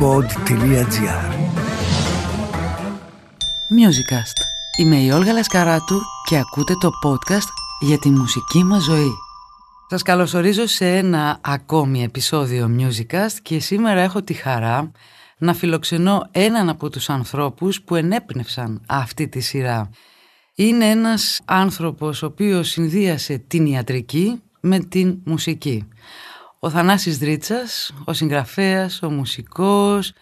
pod.gr Musicast. Είμαι η Όλγα Λασκαράτου και ακούτε το podcast για τη μουσική μας ζωή. Σας καλωσορίζω σε ένα ακόμη επεισόδιο Musicast και σήμερα έχω τη χαρά να φιλοξενώ έναν από τους ανθρώπους που ενέπνευσαν αυτή τη σειρά. Είναι ένας άνθρωπος ο οποίος συνδύασε την ιατρική με την μουσική. Ο Θανάσης Δρίτσας, ο συγγραφέας, ο μουσικός,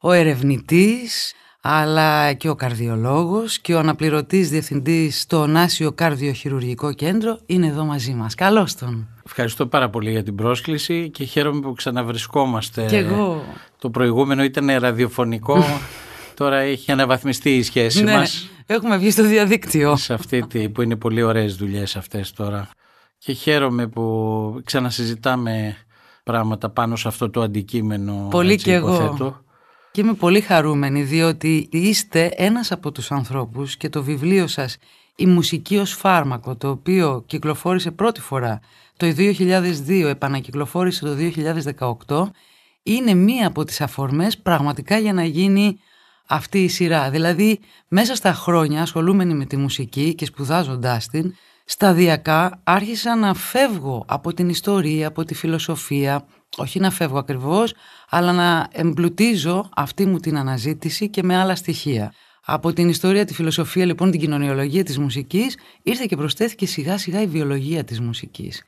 ο ερευνητής, αλλά και ο καρδιολόγος και ο αναπληρωτής διευθυντής στο Νάσιο Καρδιοχειρουργικό Κέντρο είναι εδώ μαζί μας. Καλώς τον. Ευχαριστώ πάρα πολύ για την πρόσκληση και χαίρομαι που ξαναβρισκόμαστε. Και εγώ. Το προηγούμενο ήταν ραδιοφωνικό, τώρα έχει αναβαθμιστεί η σχέση ναι, μας. Έχουμε βγει στο διαδίκτυο. Σε αυτή τη, που είναι πολύ ωραίες δουλειές αυτές τώρα. Και χαίρομαι που ξανασυζητάμε πράγματα πάνω σε αυτό το αντικείμενο. Πολύ έτσι, και εγώ. υποθέτω. Και είμαι πολύ χαρούμενη διότι είστε ένας από τους ανθρώπους και το βιβλίο σας «Η μουσική ως φάρμακο» το οποίο κυκλοφόρησε πρώτη φορά το 2002, επανακυκλοφόρησε το 2018 είναι μία από τις αφορμές πραγματικά για να γίνει αυτή η σειρά. Δηλαδή μέσα στα χρόνια ασχολούμενη με τη μουσική και σπουδάζοντάς την σταδιακά άρχισα να φεύγω από την ιστορία, από τη φιλοσοφία, όχι να φεύγω ακριβώς, αλλά να εμπλουτίζω αυτή μου την αναζήτηση και με άλλα στοιχεία. Από την ιστορία, τη φιλοσοφία, λοιπόν, την κοινωνιολογία της μουσικής, ήρθε και προσθέθηκε σιγά σιγά η βιολογία της μουσικής.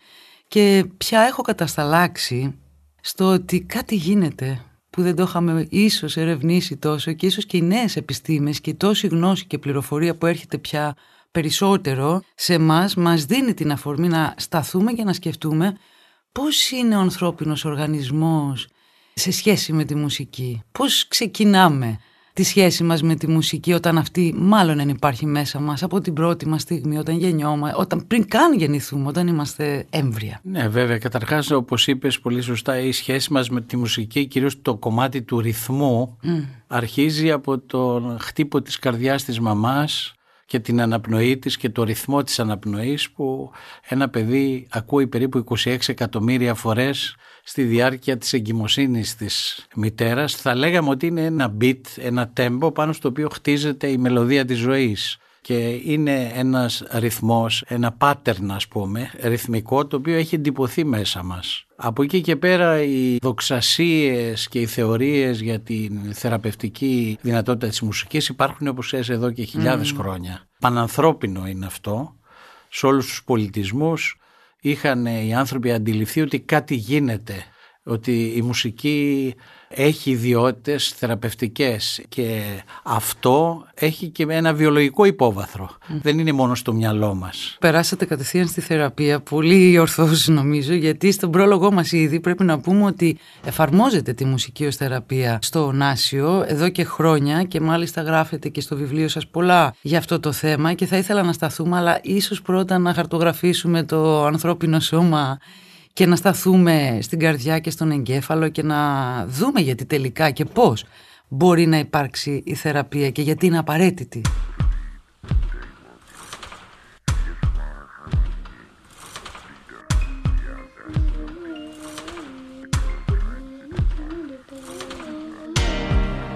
Και πια έχω κατασταλάξει στο ότι κάτι γίνεται που δεν το είχαμε ίσως ερευνήσει τόσο και ίσως και οι νέες επιστήμες και τόση γνώση και πληροφορία που έρχεται πια περισσότερο σε μας μας δίνει την αφορμή να σταθούμε και να σκεφτούμε πώς είναι ο ανθρώπινος οργανισμός σε σχέση με τη μουσική. Πώς ξεκινάμε τη σχέση μας με τη μουσική όταν αυτή μάλλον δεν υπάρχει μέσα μας από την πρώτη μας στιγμή, όταν γεννιόμαστε, όταν πριν καν γεννηθούμε, όταν είμαστε έμβρια. Ναι βέβαια, καταρχάς όπως είπες πολύ σωστά η σχέση μας με τη μουσική, κυρίως το κομμάτι του ρυθμού αρχίζει από τον χτύπο της καρδιάς της μαμάς και την αναπνοή της και το ρυθμό της αναπνοής που ένα παιδί ακούει περίπου 26 εκατομμύρια φορές στη διάρκεια της εγκυμοσύνης της μητέρας. Θα λέγαμε ότι είναι ένα beat, ένα tempo πάνω στο οποίο χτίζεται η μελωδία της ζωής και είναι ένας ρυθμός, ένα pattern ας πούμε, ρυθμικό το οποίο έχει εντυπωθεί μέσα μας. Από εκεί και πέρα οι δοξασίες και οι θεωρίες για την θεραπευτική δυνατότητα της μουσικής υπάρχουν όπως ξέρεις εδώ και χιλιάδες χρόνια. Πανανθρώπινο είναι αυτό. Σε όλους τους πολιτισμούς είχαν οι άνθρωποι αντιληφθεί ότι κάτι γίνεται ότι η μουσική έχει ιδιότητες θεραπευτικές και αυτό έχει και ένα βιολογικό υπόβαθρο. Δεν είναι μόνο στο μυαλό μας. Περάσατε κατευθείαν στη θεραπεία, πολύ ορθώς νομίζω, γιατί στον πρόλογό μας ήδη πρέπει να πούμε ότι εφαρμόζεται τη μουσική ως θεραπεία στο Νάσιο εδώ και χρόνια και μάλιστα γράφετε και στο βιβλίο σας πολλά για αυτό το θέμα και θα ήθελα να σταθούμε, αλλά ίσως πρώτα να χαρτογραφήσουμε το ανθρώπινο σώμα και να σταθούμε στην καρδιά και στον εγκέφαλο και να δούμε γιατί τελικά και πώς μπορεί να υπάρξει η θεραπεία και γιατί είναι απαραίτητη.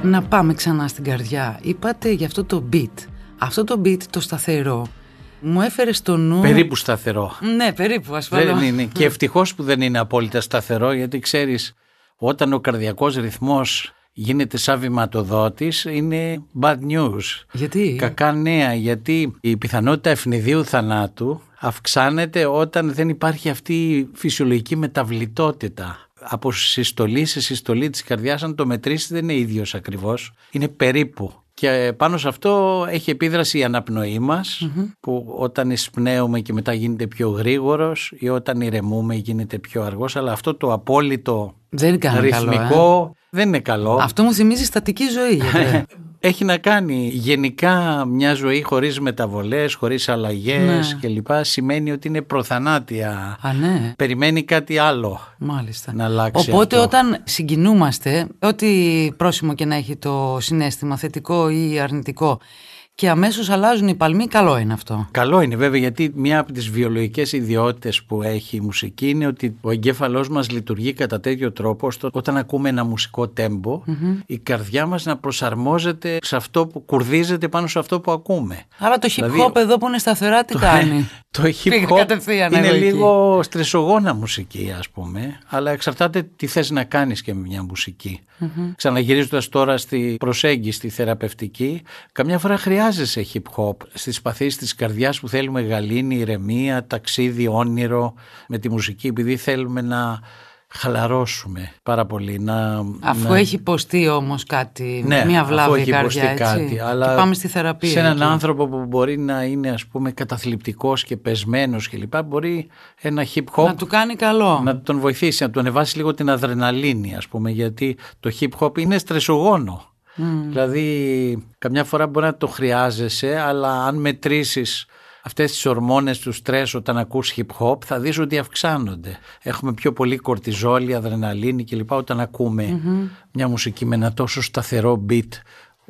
Να πάμε ξανά στην καρδιά. Είπατε για αυτό το beat. Αυτό το beat το σταθερό μου έφερε στο νου. Περίπου σταθερό. Ναι, περίπου ασφαλώς. Δεν είναι. Και ευτυχώς που δεν είναι απόλυτα σταθερό, γιατί ξέρεις, όταν ο καρδιακός ρυθμός γίνεται σαν βηματοδότης είναι bad news. Γιατί; Κακά νέα, γιατί η πιθανότητα ευνηδίου θανάτου αυξάνεται όταν δεν υπάρχει αυτή η φυσιολογική μεταβλητότητα. Από συστολή σε συστολή της καρδιάς, αν το μετρήσεις δεν είναι ίδιος ακριβώς, είναι περίπου. Και πάνω σε αυτό έχει επίδραση η αναπνοή μας που όταν εισπνέουμε και μετά γίνεται πιο γρήγορος ή όταν ηρεμούμε γίνεται πιο αργός αλλά αυτό το απόλυτο δεν είναι ρυθμικό καλό, ε. δεν είναι καλό. Αυτό μου θυμίζει στατική ζωή. Γιατί... έχει να κάνει γενικά μια ζωή χωρίς μεταβολές, χωρίς αλλαγές Ναι. κλπ. Σημαίνει ότι είναι προθανάτια. Α, ναι. Περιμένει κάτι άλλο Μάλιστα. να αλλάξει Οπότε αυτό. όταν συγκινούμαστε, ό,τι πρόσημο και να έχει το συνέστημα, θετικό ή αρνητικό, και αμέσως αλλάζουν οι παλμοί, καλό είναι αυτό. Καλό είναι βέβαια γιατί μία από τις βιολογικές ιδιότητες που έχει η μουσική είναι ότι ο εγκέφαλός μας λειτουργεί κατά τέτοιο τρόπο ώστε όταν ακούμε ένα μουσικό η καρδιά μας να προσαρμόζεται σε αυτό που κουρδίζεται πάνω σε αυτό που ακούμε. Άρα το hip hop δηλαδή, εδώ που είναι σταθερά τι κάνει; Το hip hop είναι λίγο στρεσογόνα μουσική ας πούμε αλλά εξαρτάται τι θες να κάνεις και με μια μουσική. Mm-hmm. Ξαναγυρίζοντας τώρα στη προσέγγιση, στη θεραπευτική καμιά φορά χρειάζεσαι hip hop στις παθήσεις της καρδιάς που θέλουμε γαλήνη, ηρεμία, ταξίδι, όνειρο με τη μουσική επειδή θέλουμε να χαλαρώσουμε πάρα πολύ. Να, αφού έχει υποστεί όμως κάτι, ναι, μια βλάβη η καρδιά, έτσι. Κάτι, αλλά και πάμε στη θεραπεία. Σε έναν άνθρωπο που μπορεί να είναι ας πούμε καταθλιπτικός και πεσμένος κλπ. Μπορεί ένα hip hop να του κάνει καλό. Να τον βοηθήσει, να του ανεβάσει λίγο την αδρεναλίνη ας πούμε γιατί το hip hop είναι στρεσογόνο. Mm. Δηλαδή καμιά φορά μπορεί να το χρειάζεσαι αλλά αν μετρήσεις αυτές τις ορμόνες του στρες όταν ακούς hip hop θα δεις ότι αυξάνονται. Έχουμε πιο πολύ κορτιζόλη, αδρεναλίνη κλπ. όταν μια μουσική με ένα τόσο σταθερό beat.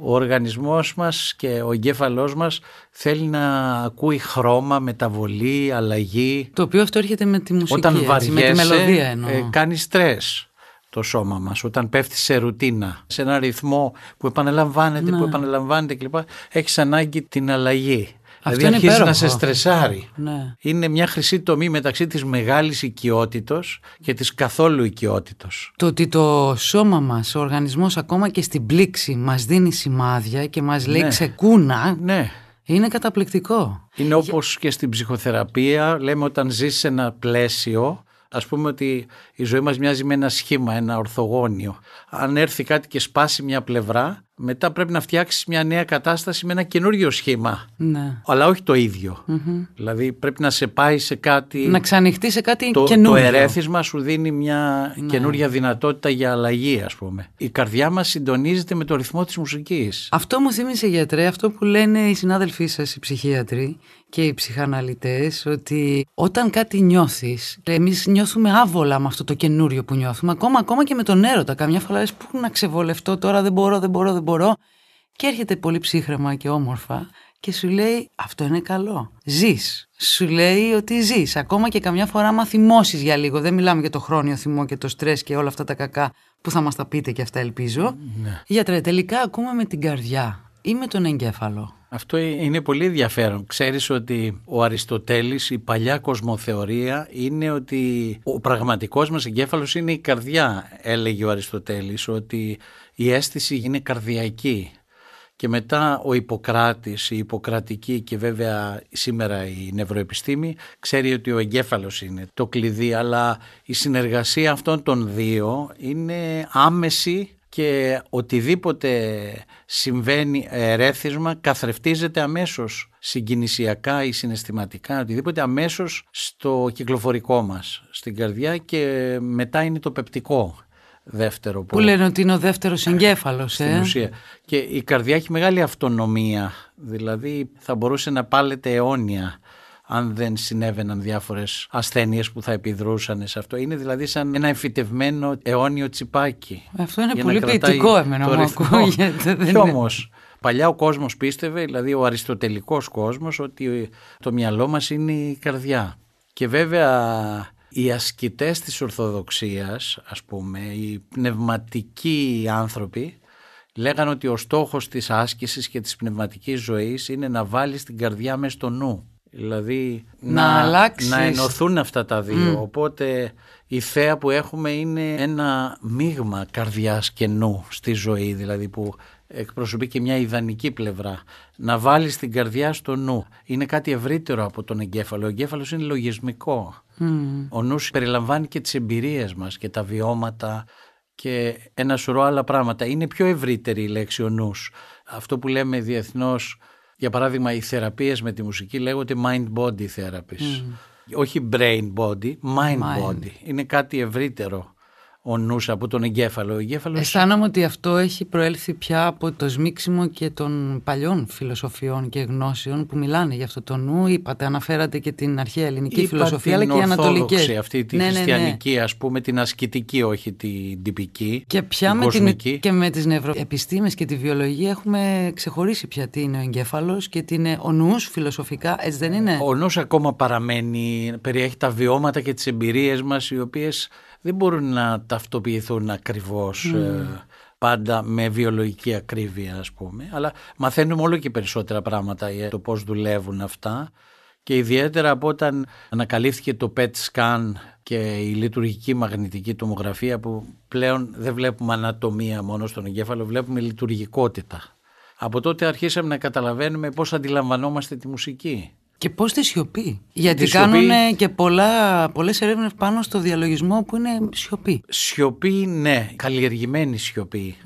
Ο οργανισμός μας και ο εγκέφαλός μας θέλει να ακούει χρώμα, μεταβολή, αλλαγή. Το οποίο αυτό έρχεται με τη μουσική, όταν έτσι, με τη μελωδία εννοώ. Ε, κάνεις στρες το σώμα μας όταν πέφτει σε ρουτίνα, σε ένα ρυθμό που επαναλαμβάνεται, που ναι. επαναλαμβάνεται κλπ. Έχεις ανάγκη την αλλαγή. Αυτό δηλαδή αρχίζεις να σε στρεσάρει. Ναι. Είναι μια χρυσή τομή μεταξύ της μεγάλης οικειότητος και της καθόλου οικειότητος. Το ότι το σώμα μας, ο οργανισμός ακόμα και στην πλήξη μας δίνει σημάδια και μας λέει ναι. ξεκούνα. Ναι. Είναι καταπληκτικό. Είναι όπως και στην ψυχοθεραπεία, λέμε όταν ζεις σε ένα πλαίσιο Ας πούμε ότι η ζωή μας μοιάζει με ένα σχήμα, ένα ορθογώνιο. Αν έρθει κάτι και σπάσει μια πλευρά, μετά πρέπει να φτιάξεις μια νέα κατάσταση με ένα καινούριο σχήμα. Ναι. Αλλά όχι το ίδιο. Δηλαδή πρέπει να σε πάει σε κάτι. Να ξανοιχτεί σε κάτι το, καινούριο. Το ερέθισμα σου δίνει μια ναι. καινούρια δυνατότητα για αλλαγή, ας πούμε. Η καρδιά μας συντονίζεται με το ρυθμό της μουσικής. Αυτό μου θύμισε, γιατρέ, αυτό που λένε οι συνάδελφοί σας, οι ψυχίατροι και οι ψυχαναλυτές, ότι όταν κάτι νιώθεις, εμείς νιώθουμε άβολα με αυτό το καινούριο που νιώθουμε, ακόμα, ακόμα και με τον έρωτα. Καμιά φορά λες, πού να ξεβολευτώ τώρα, δεν μπορώ, δεν μπορώ, δεν μπορώ. Και έρχεται πολύ ψύχρεμα και όμορφα και σου λέει αυτό είναι καλό. Ζεις. Σου λέει ότι ζεις. Ακόμα και καμιά φορά άμα θυμώσεις για λίγο. Δεν μιλάμε για το χρόνιο θυμό και το στρες και όλα αυτά τα κακά που θα μας τα πείτε και αυτά ελπίζω. Ναι. Γιατρέ, τελικά ακούμε με την καρδιά ή με τον εγκέφαλο. Αυτό είναι πολύ ενδιαφέρον. Ξέρεις ότι ο Αριστοτέλης, η παλιά κοσμοθεωρία είναι ότι ο πραγματικός μας εγκέφαλος είναι η καρδιά, έλεγε ο Αριστοτέλης, ότι η αίσθηση είναι καρδιακή. Και μετά ο Ιπποκράτης, η Ιπποκρατική και βέβαια σήμερα η νευροεπιστήμη ξέρει ότι ο εγκέφαλος είναι το κλειδί αλλά η συνεργασία αυτών των δύο είναι άμεση και οτιδήποτε συμβαίνει ερέθισμα καθρεφτίζεται αμέσως συγκινησιακά ή συναισθηματικά, οτιδήποτε αμέσως στο κυκλοφορικό μας, στην καρδιά και μετά είναι το πεπτικό δεύτερο. Που, που λένε ότι είναι ο δεύτερος εγκέφαλος. Στην ε; ουσία. Και η καρδιά έχει μεγάλη αυτονομία, δηλαδή θα μπορούσε να πάλεται αιώνια αν δεν συνέβαιναν διάφορες ασθένειες που θα επιδρούσαν σε αυτό. Είναι δηλαδή σαν ένα εμφυτευμένο αιώνιο τσιπάκι. Αυτό είναι πολύ ποιητικό εμένα μου ακούγεται. Κι όμως, παλιά ο κόσμος πίστευε, δηλαδή ο αριστοτελικός κόσμος, ότι το μυαλό μας είναι η καρδιά. Και βέβαια οι ασκητές της Ορθοδοξίας, ας πούμε, οι πνευματικοί άνθρωποι, λέγανε ότι ο στόχος της άσκησης και της πνευματικής ζωής είναι να βάλεις την καρδιά μέσα στο νου. Δηλαδή να, να, να ενωθούν αυτά τα δύο. Οπότε η θέα που έχουμε είναι ένα μείγμα καρδιάς και νου στη ζωή δηλαδή που εκπροσωπεί και μια ιδανική πλευρά. Να βάλεις την καρδιά στο νου. Είναι κάτι ευρύτερο από τον εγκέφαλο. Ο εγκέφαλος είναι λογισμικό. Ο νους περιλαμβάνει και τις εμπειρίες μας και τα βιώματα και ένα σωρό άλλα πράγματα. Είναι πιο ευρύτερη η λέξη ο νους. Αυτό που λέμε διεθνώς για παράδειγμα, οι θεραπείες με τη μουσική λέγονται mind-body therapies. Όχι brain-body, mind-body. Είναι κάτι ευρύτερο ο νους από τον εγκέφαλο. Ο εγκέφαλος... Αισθάνομαι ότι αυτό έχει προέλθει πια από το σμίξιμο και των παλιών φιλοσοφιών και γνώσεων που μιλάνε για αυτό το νου. Είπατε, αναφέρατε και την αρχαία ελληνική Είπα φιλοσοφία την αλλά και η ανατολική. αυτή τη ναι, ναι, ναι. χριστιανική, ας πούμε, την ασκητική, όχι την τυπική. Και πια την με, κοσμική. την, και με τις νευροεπιστήμες και τη βιολογία έχουμε ξεχωρίσει πια τι είναι ο εγκέφαλος και τι είναι ο νους φιλοσοφικά, έτσι δεν είναι; Ο νους ακόμα παραμένει, περιέχει τα βιώματα και τις εμπειρίες μας οι οποίες δεν μπορούν να ταυτοποιηθούν ακριβώς ε, πάντα με βιολογική ακρίβεια ας πούμε αλλά μαθαίνουμε όλο και περισσότερα πράγματα για το πώς δουλεύουν αυτά και ιδιαίτερα από όταν ανακαλύφθηκε το PET scan και η λειτουργική μαγνητική τομογραφία που πλέον δεν βλέπουμε ανατομία μόνο στον εγκέφαλο, βλέπουμε λειτουργικότητα. Από τότε αρχίσαμε να καταλαβαίνουμε πώς αντιλαμβανόμαστε τη μουσική. Και πώς τη σιωπή; Γιατί Τη σιωπή- κάνουν και πολλά, πολλές έρευνες πάνω στο διαλογισμό που είναι σιωπή. Σιωπή, ναι, καλλιεργημένη σιωπή.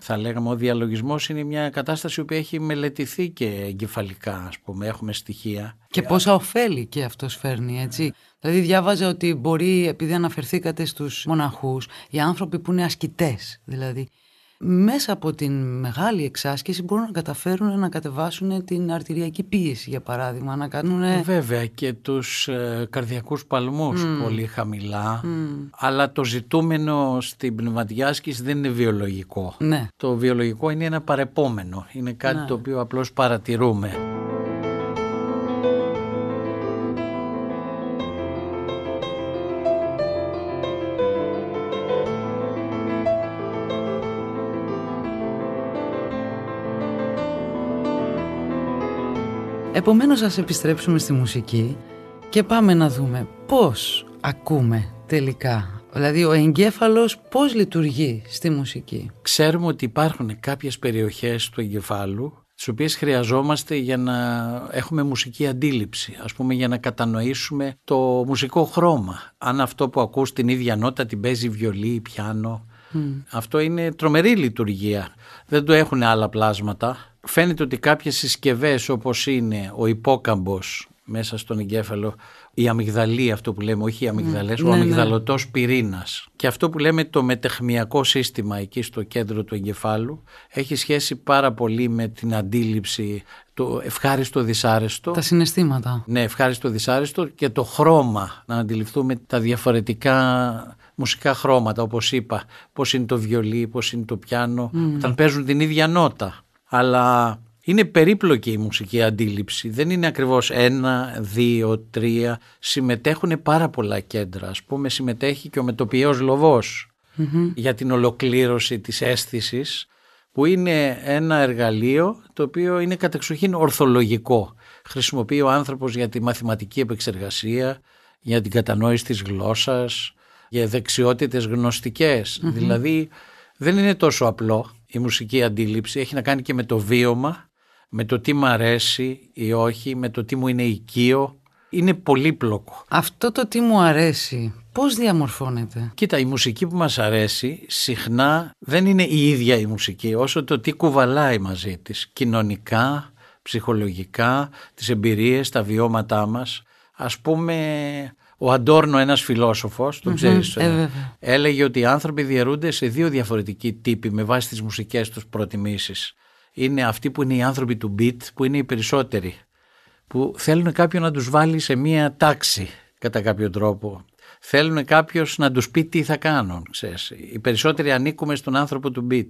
Θα λέγαμε ο διαλογισμός είναι μια κατάσταση που έχει μελετηθεί και εγκεφαλικά, ας πούμε, έχουμε στοιχεία. Και πόσα ωφέλη και αυτός φέρνει, έτσι. Δηλαδή διάβαζα ότι μπορεί, επειδή αναφερθήκατε στους μοναχούς, οι άνθρωποι που είναι ασκητές, δηλαδή, μέσα από την μεγάλη εξάσκηση μπορούν να καταφέρουν να κατεβάσουν την αρτηριακή πίεση, για παράδειγμα, να κάνουν... Βέβαια και τους ε, καρδιακούς παλμούς πολύ χαμηλά, αλλά το ζητούμενο στην πνευματική άσκηση δεν είναι βιολογικό. Ναι. Το βιολογικό είναι ένα παρεπόμενο, είναι κάτι το οποίο απλώς παρατηρούμε. Επομένως ας επιστρέψουμε στη μουσική και πάμε να δούμε πώς ακούμε τελικά. Δηλαδή ο εγκέφαλος πώς λειτουργεί στη μουσική. Ξέρουμε ότι υπάρχουν κάποιες περιοχές του εγκεφάλου τις οποίες χρειαζόμαστε για να έχουμε μουσική αντίληψη, ας πούμε για να κατανοήσουμε το μουσικό χρώμα. Αν αυτό που ακούς την ίδια νότα την παίζει βιολί ή πιάνο. Αυτό είναι τρομερή λειτουργία. Δεν το έχουν άλλα πλάσματα. Φαίνεται ότι κάποιες συσκευές όπως είναι ο υπόκαμπος μέσα στον εγκέφαλο, η αμυγδαλή αυτό που λέμε, όχι οι αμυγδαλές, ο Ναι, ναι. αμυγδαλωτός πυρήνας. Και αυτό που λέμε το μετεχμιακό σύστημα εκεί στο κέντρο του εγκεφάλου έχει σχέση πάρα πολύ με την αντίληψη, το ευχάριστο δυσάρεστο. Τα συναισθήματα. Ναι, ευχάριστο δυσάρεστο και το χρώμα, να αντιληφθούμε τα διαφορετικά μουσικά χρώματα, όπως είπα, πώς είναι το βιολί, πώς είναι το πιάνο, όταν παίζουν την ίδια νότα. Αλλά είναι περίπλοκη η μουσική αντίληψη, δεν είναι ακριβώς ένα, δύο, τρία, συμμετέχουν πάρα πολλά κέντρα. Ας πούμε συμμετέχει και ο μετοπιαίος λοβός για την ολοκλήρωση της αίσθησης που είναι ένα εργαλείο το οποίο είναι κατεξοχήν ορθολογικό. Χρησιμοποιεί ο άνθρωπος για τη μαθηματική επεξεργασία, για την κατανόηση της γλώσσας, για δεξιότητες γνωστικές. Δηλαδή δεν είναι τόσο απλό η μουσική αντίληψη, έχει να κάνει και με το βίωμα, με το τι μου αρέσει ή όχι, με το τι μου είναι οικείο. Είναι πολύπλοκο. Αυτό το τι μου αρέσει, πώς διαμορφώνεται; Κοίτα, η μουσική που μας αρέσει συχνά δεν είναι η ίδια η μουσική, όσο το τι κουβαλάει μαζί της. Κοινωνικά, ψυχολογικά, τις εμπειρίες, τα βιώματά μας. Ας πούμε, ο Αντόρνο, ένας φιλόσοφος, τον ξέρεις, ε, βέβαια. έλεγε ότι οι άνθρωποι διαιρούνται σε δύο διαφορετικοί τύποι με βάση τις μουσικές τους προτιμήσεις. Είναι αυτοί που είναι οι άνθρωποι του beat, που είναι οι περισσότεροι, που θέλουν κάποιον να τους βάλει σε μία τάξη κατά κάποιο τρόπο. Θέλουν κάποιος να τους πει τι θα κάνουν, ξέρεις. Οι περισσότεροι ανήκουμε στον άνθρωπο του beat.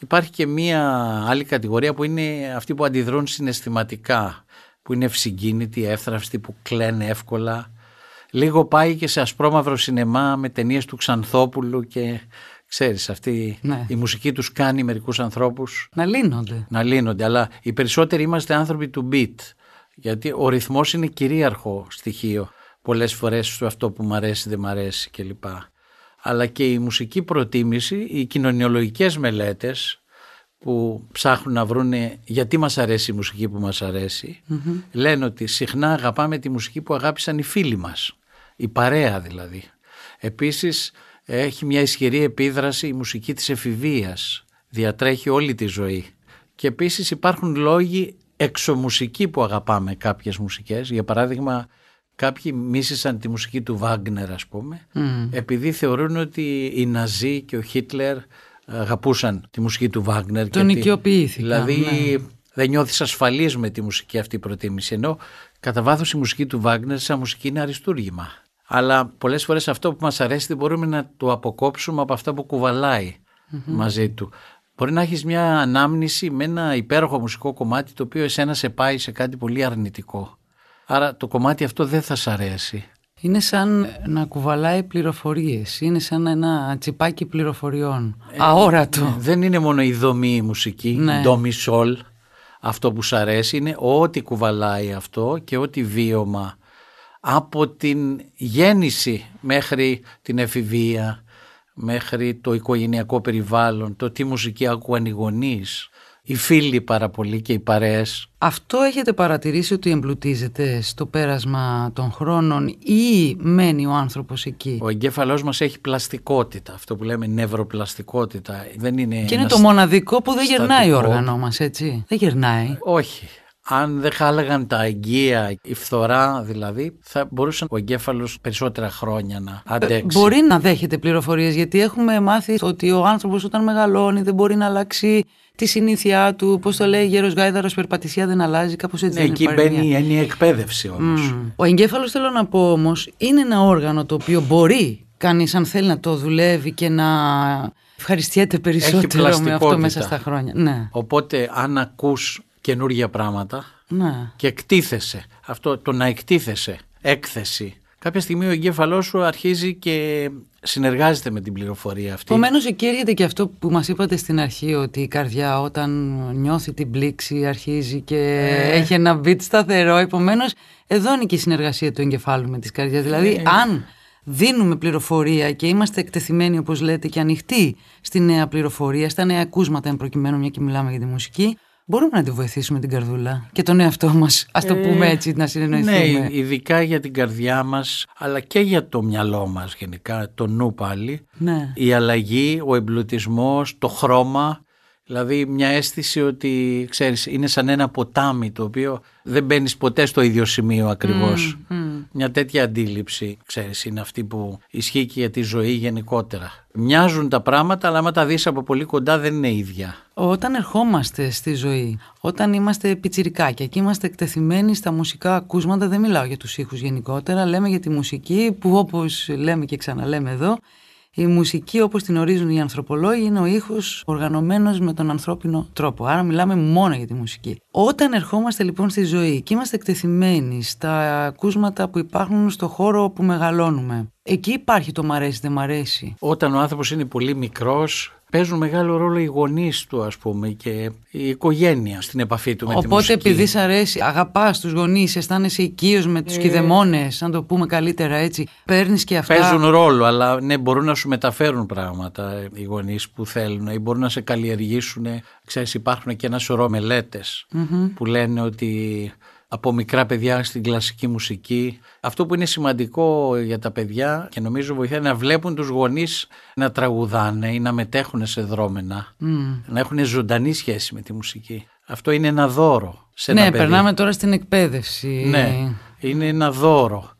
Υπάρχει και μία άλλη κατηγορία που είναι αυτοί που αντιδρούν συναισθηματικά, που είναι ευσυγκίνητοι, εύθραυστοι, που κλαίνε εύκολα. Λίγο πάει και σε ασπρόμαυρο σινεμά με ταινίες του Ξανθόπουλου και ξέρεις αυτή Ναι. η μουσική τους κάνει μερικούς ανθρώπους Να λύνονται. να λύνονται. Αλλά οι περισσότεροι είμαστε άνθρωποι του beat. Γιατί ο ρυθμός είναι κυρίαρχο στοιχείο πολλές φορές σε αυτό που μ' αρέσει, δεν μ' αρέσει κλπ. Αλλά και η μουσική προτίμηση, οι κοινωνιολογικές μελέτες που ψάχνουν να βρούνε γιατί μας αρέσει η μουσική που μας αρεσει λένε ότι συχνά αγαπάμε τη μουσική που αγάπησαν οι φίλοι μας, η παρέα δηλαδή. Επίσης έχει μια ισχυρή επίδραση η μουσική της εφηβείας, διατρέχει όλη τη ζωή. Και επίσης υπάρχουν λόγοι εξωμουσική που αγαπάμε κάποιες μουσικές, για παράδειγμα Κάποιοι μίσησαν τη μουσική του Βάγκνερ ας πούμε επειδή θεωρούν ότι οι Ναζί και ο Χίτλερ αγαπούσαν τη μουσική του Βάγκνερ. Τον οικειοποιήθηκαν. Δηλαδή ναι. δεν νιώθεις ασφαλής με τη μουσική αυτή προτίμηση ενώ κατά βάθος η μουσική του Βάγκνερ σαν μουσική είναι αριστούργημα. Αλλά πολλές φορές αυτό που μας αρέσει δεν μπορούμε να το αποκόψουμε από αυτά που κουβαλάει μαζί του. Μπορεί να έχεις μια ανάμνηση με ένα υπέροχο μουσικό κομμάτι το οποίο εσένα σε πάει σε κάτι πολύ αρνητικό. Άρα το κομμάτι αυτό δεν θα σ' αρέσει. Είναι σαν να κουβαλάει πληροφορίες. Είναι σαν ένα τσιπάκι πληροφοριών. Ε, Αόρατο. Ναι, δεν είναι μόνο η δομή η μουσική, ναι. ντόμι σολ. Αυτό που σ' αρέσει είναι ό,τι κουβαλάει αυτό και ό,τι βίωμα από την γέννηση μέχρι την εφηβεία, μέχρι το οικογενειακό περιβάλλον, το τι μουσική ακούαν οι γονείς, οι φίλοι πάρα πολύ και οι παρέες. Αυτό έχετε παρατηρήσει ότι εμπλουτίζεται στο πέρασμα των χρόνων ή μένει ο άνθρωπος εκεί; Ο εγκέφαλός μας έχει πλαστικότητα, αυτό που λέμε νευροπλαστικότητα. Δεν είναι και είναι το μοναδικό που δεν γερνάει ο όργανο μας, έτσι. Δεν γερνάει. Όχι αν δεν χάλαγαν τα εγγύα, η φθορά δηλαδή, θα μπορούσε ο εγκέφαλος περισσότερα χρόνια να αντέξει. Μπορεί να δέχεται πληροφορίες, γιατί έχουμε μάθει ότι ο άνθρωπος όταν μεγαλώνει δεν μπορεί να αλλάξει τη συνήθειά του. Πώς το λέει, γέρος Γάιδαρος, περπατησία δεν αλλάζει, κάπως έτσι. Ναι, εκεί μπαίνει η έννοια εκπαίδευση όμως. Ο εγκέφαλος, θέλω να πω όμως, είναι ένα όργανο το οποίο μπορεί κανείς, αν θέλει να το δουλεύει και να ευχαριστιέται περισσότερο με αυτό μέσα στα χρόνια. Ναι. Οπότε, αν ακούς καινούργια πράγματα ναι. και εκτίθεσαι. Αυτό το να εκτίθεσαι, έκθεση. Κάποια στιγμή ο εγκέφαλός σου αρχίζει και συνεργάζεται με την πληροφορία αυτή. Επομένως, εκεί έρχεται και αυτό που μας είπατε στην αρχή, ότι η καρδιά όταν νιώθει την πλήξη αρχίζει και ε. έχει ένα beat σταθερό. Επομένως, εδώ είναι και η συνεργασία του εγκεφάλου με τη καρδιά. Δηλαδή, ε. αν δίνουμε πληροφορία και είμαστε εκτεθειμένοι, όπως λέτε, και ανοιχτοί στη νέα πληροφορία, στα νέα ακούσματα, εν προκειμένου, μια και μιλάμε για τη μουσική, Μπορούμε να τη βοηθήσουμε την καρδούλα και τον εαυτό μας, ας το ε, πούμε έτσι, να συνεννοηθούμε. Ναι, ειδικά για την καρδιά μας, αλλά και για το μυαλό μας γενικά, το νου πάλι. Ναι. Η αλλαγή, ο εμπλουτισμός, το χρώμα. Δηλαδή μια αίσθηση ότι ξέρεις είναι σαν ένα ποτάμι το οποίο δεν μπαίνεις ποτέ στο ίδιο σημείο ακριβώς. Μια τέτοια αντίληψη ξέρεις είναι αυτή που ισχύει και για τη ζωή γενικότερα. Μοιάζουν τα πράγματα αλλά άμα τα δεις από πολύ κοντά δεν είναι ίδια. Όταν ερχόμαστε στη ζωή, όταν είμαστε πιτσιρικάκια και είμαστε εκτεθειμένοι στα μουσικά ακούσματα, δεν μιλάω για τους ήχους γενικότερα, λέμε για τη μουσική που όπως λέμε και ξαναλέμε εδώ η μουσική όπως την ορίζουν οι ανθρωπολόγοι είναι ο ήχος οργανωμένος με τον ανθρώπινο τρόπο. Άρα μιλάμε μόνο για τη μουσική. Όταν ερχόμαστε λοιπόν στη ζωή και είμαστε εκτεθειμένοι στα ακούσματα που υπάρχουν στο χώρο που μεγαλώνουμε, εκεί υπάρχει το μ' αρέσει δεν μ' αρέσει. Όταν ο άνθρωπος είναι πολύ μικρός παίζουν μεγάλο ρόλο οι γονείς του, ας πούμε, και η οικογένεια στην επαφή του με Οπότε, τη μουσική. Οπότε, επειδή σ' αρέσει, αγαπάς τους γονείς, αισθάνεσαι οικείος με τους ε... κηδεμόνε, αν το πούμε καλύτερα έτσι, παίρνεις και αυτά. Παίζουν ρόλο, αλλά ναι, μπορούν να σου μεταφέρουν πράγματα οι γονείς που θέλουν ή μπορούν να σε καλλιεργήσουν. Ξέρεις, υπάρχουν και ένα σωρό που λένε ότι από μικρά παιδιά στην κλασική μουσική. Αυτό που είναι σημαντικό για τα παιδιά και νομίζω βοηθάει να βλέπουν τους γονείς να τραγουδάνε ή να μετέχουν σε δρόμενα, να έχουν ζωντανή σχέση με τη μουσική. Αυτό είναι ένα δώρο σε ένα ναι, παιδί. περνάμε τώρα στην εκπαίδευση. Ναι, είναι ένα δώρο.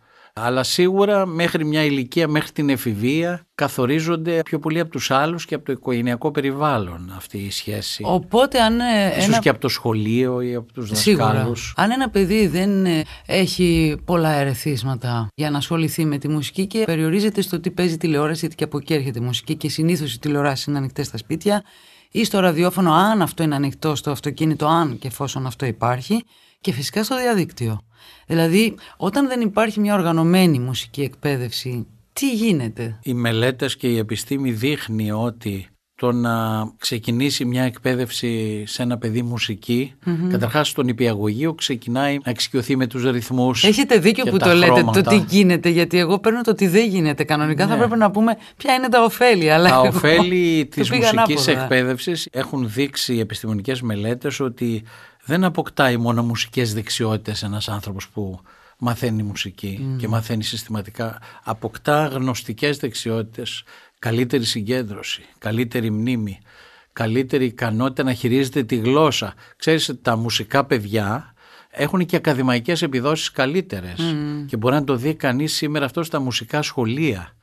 Αλλά σίγουρα μέχρι μια ηλικία, μέχρι την εφηβεία, καθορίζονται πιο πολύ από τους άλλους και από το οικογενειακό περιβάλλον αυτή η σχέση. Οπότε αν... Ε, Ίσως και από το σχολείο ή από τους δασκάλους. Αν ένα παιδί δεν ε, έχει πολλά ερεθίσματα για να ασχοληθεί με τη μουσική και περιορίζεται στο τι παίζει τηλεόραση, γιατί και από εκεί έρχεται η μουσική και συνήθως οι τηλεοράσει είναι ανοιχτές στα σπίτια ή στο ραδιόφωνο αν αυτό είναι ανοιχτό στο αυτοκίνητο, αν και εφόσον αυτό υπάρχει και φυσικά στο διαδίκτυο. Δηλαδή, όταν δεν υπάρχει μια οργανωμένη μουσική εκπαίδευση, τι γίνεται; Οι μελέτες και η επιστήμη δείχνει ότι το να ξεκινήσει μια εκπαίδευση σε ένα παιδί μουσική, mm-hmm. καταρχάς στον υπηαγωγείο ξεκινάει να εξοικειωθεί με τους ρυθμούς Έχετε δίκιο που το λέτε το τι γίνεται, γιατί εγώ παίρνω το τι δεν γίνεται. Κανονικά ναι. θα πρέπει να πούμε ποια είναι τα ωφέλη. Αλλά τα εγώ... ωφέλη της μουσικής εκπαίδευσης έχουν δείξει επιστημονικές μελέτες ότι δεν αποκτάει μόνο μουσικές δεξιότητες ένας άνθρωπος που μαθαίνει μουσική και μαθαίνει συστηματικά. Αποκτά γνωστικές δεξιότητες, καλύτερη συγκέντρωση, καλύτερη μνήμη, καλύτερη ικανότητα να χειρίζεται τη γλώσσα. Ξέρεις, τα μουσικά παιδιά έχουν και ακαδημαϊκές επιδόσεις καλύτερες και μπορεί να το δει κανείς σήμερα αυτό στα μουσικά σχολεία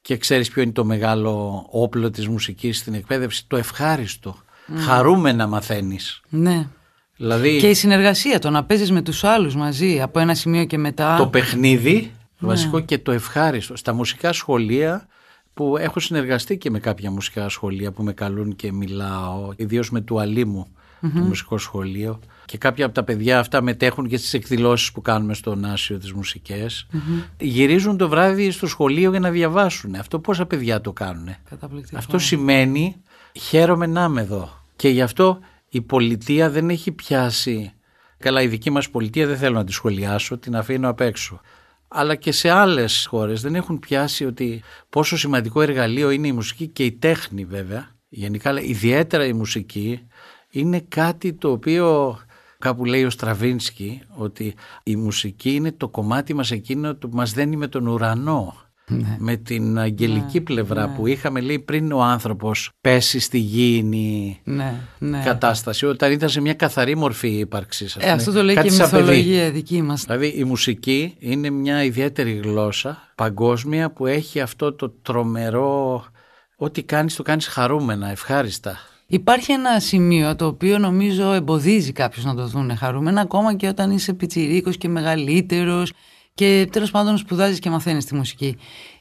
και ξέρεις ποιο είναι το μεγάλο όπλο της μουσικής στην εκπαίδευση; Το ευχάριστο, χαρούμενα μαθαίνεις Ναι. Δηλαδή Και η συνεργασία, το να παίζεις με τους άλλους μαζί από ένα σημείο και μετά. το παιχνίδι βασικό και το ευχάριστο. Στα μουσικά σχολεία που έχω συνεργαστεί και με κάποια μουσικά σχολεία που με καλούν και μιλάω ιδίως με του αλίμου το μουσικό σχολείο. Και κάποια από τα παιδιά αυτά μετέχουν και στις εκδηλώσεις που κάνουμε στο Νάσιο τις μουσικές. Γυρίζουν το βράδυ στο σχολείο για να διαβάσουν. Αυτό πόσα παιδιά το κάνουν Καταπληκτικό. αυτό σημαίνει χαίρομαι να είμαι εδώ. Και γι' αυτό η πολιτεία δεν έχει πιάσει. Καλά η δική μας πολιτεία δεν θέλω να τη σχολιάσω την αφήνω απ' έξω. Αλλά και σε άλλες χώρες δεν έχουν πιάσει ότι πόσο σημαντικό εργαλείο είναι η μουσική και η τέχνη βέβαια. Γενικά αλλά ιδιαίτερα η μουσική είναι κάτι το οποίο κάπου λέει ο Στραβίνσκι ότι η μουσική είναι το κομμάτι μας εκείνο που μας δένει με τον ουρανό με την αγγελική πλευρά που είχαμε λέει πριν ο άνθρωπος πέσει στη γήινη Ναι, ναι. κατάσταση όταν ήταν σε μια καθαρή μορφή ύπαρξης ας Ε, πούμε. αυτό το λέει και Κάτι η σαν παιδί. μυθολογία δική μας. Δηλαδή η μουσική είναι μια ιδιαίτερη γλώσσα παγκόσμια που έχει αυτό το τρομερό ό,τι κάνεις το κάνεις χαρούμενα, ευχάριστα. Υπάρχει ένα σημείο το οποίο νομίζω εμποδίζει κάποιους να το δουν χαρούμενα ακόμα και όταν είσαι πιτσιρίκος και μεγαλύτερος και τέλος πάντων σπουδάζεις και μαθαίνεις τη μουσική.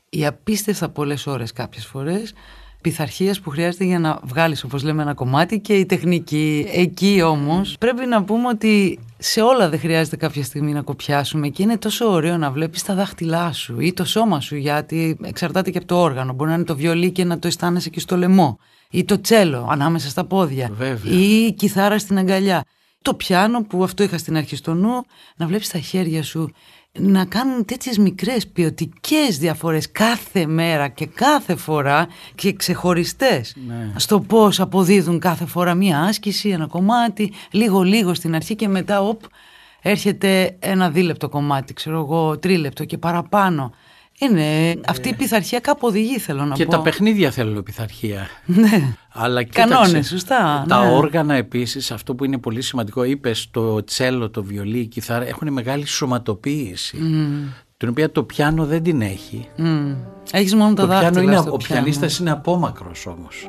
Οι απίστευτα πολλές ώρες κάποιες φορές πειθαρχίας που χρειάζεται για να βγάλεις όπως λέμε ένα κομμάτι και η τεχνική. Εκεί όμως πρέπει να πούμε ότι σε όλα δεν χρειάζεται κάποια στιγμή να κοπιάσουμε και είναι τόσο ωραίο να βλέπεις τα δάχτυλά σου ή το σώμα σου γιατί εξαρτάται και από το όργανο. Μπορεί να είναι το βιολί και να το αισθάνεσαι και στο λαιμό ή το τσέλο ανάμεσα στα πόδια Βέβαια. ή η κιθάρα στην αγκαλιά. Το πιάνο που αυτό είχα στην αρχή στο νου, να βλέπεις τα χέρια σου να κάνουν τέτοιες μικρές ποιοτικές διαφορές κάθε μέρα και κάθε φορά και ξεχωριστές Ναι. στο πώς αποδίδουν κάθε φορά μία άσκηση, ένα κομμάτι, λίγο-λίγο στην αρχή και μετά οπ, έρχεται ένα δίλεπτο κομμάτι, ξέρω εγώ, τρίλεπτο και παραπάνω. Είναι αυτή η πειθαρχία κάπου οδηγεί θέλω να Και πω. τα παιχνίδια θέλουν πειθαρχία. Ναι. Αλλά Κανόνες, κοίταξε, σωστά, Τα ναι. όργανα επίσης, αυτό που είναι πολύ σημαντικό, είπες το τσέλο, το βιολί, η κιθάρα, έχουν μεγάλη σωματοποίηση. Την οποία το πιάνο δεν την έχει. Μμ. Έχεις μόνο τα το δάχτυλα πιάνο είναι, στο ο πιάνο. πιανίστας είναι απόμακρος όμως.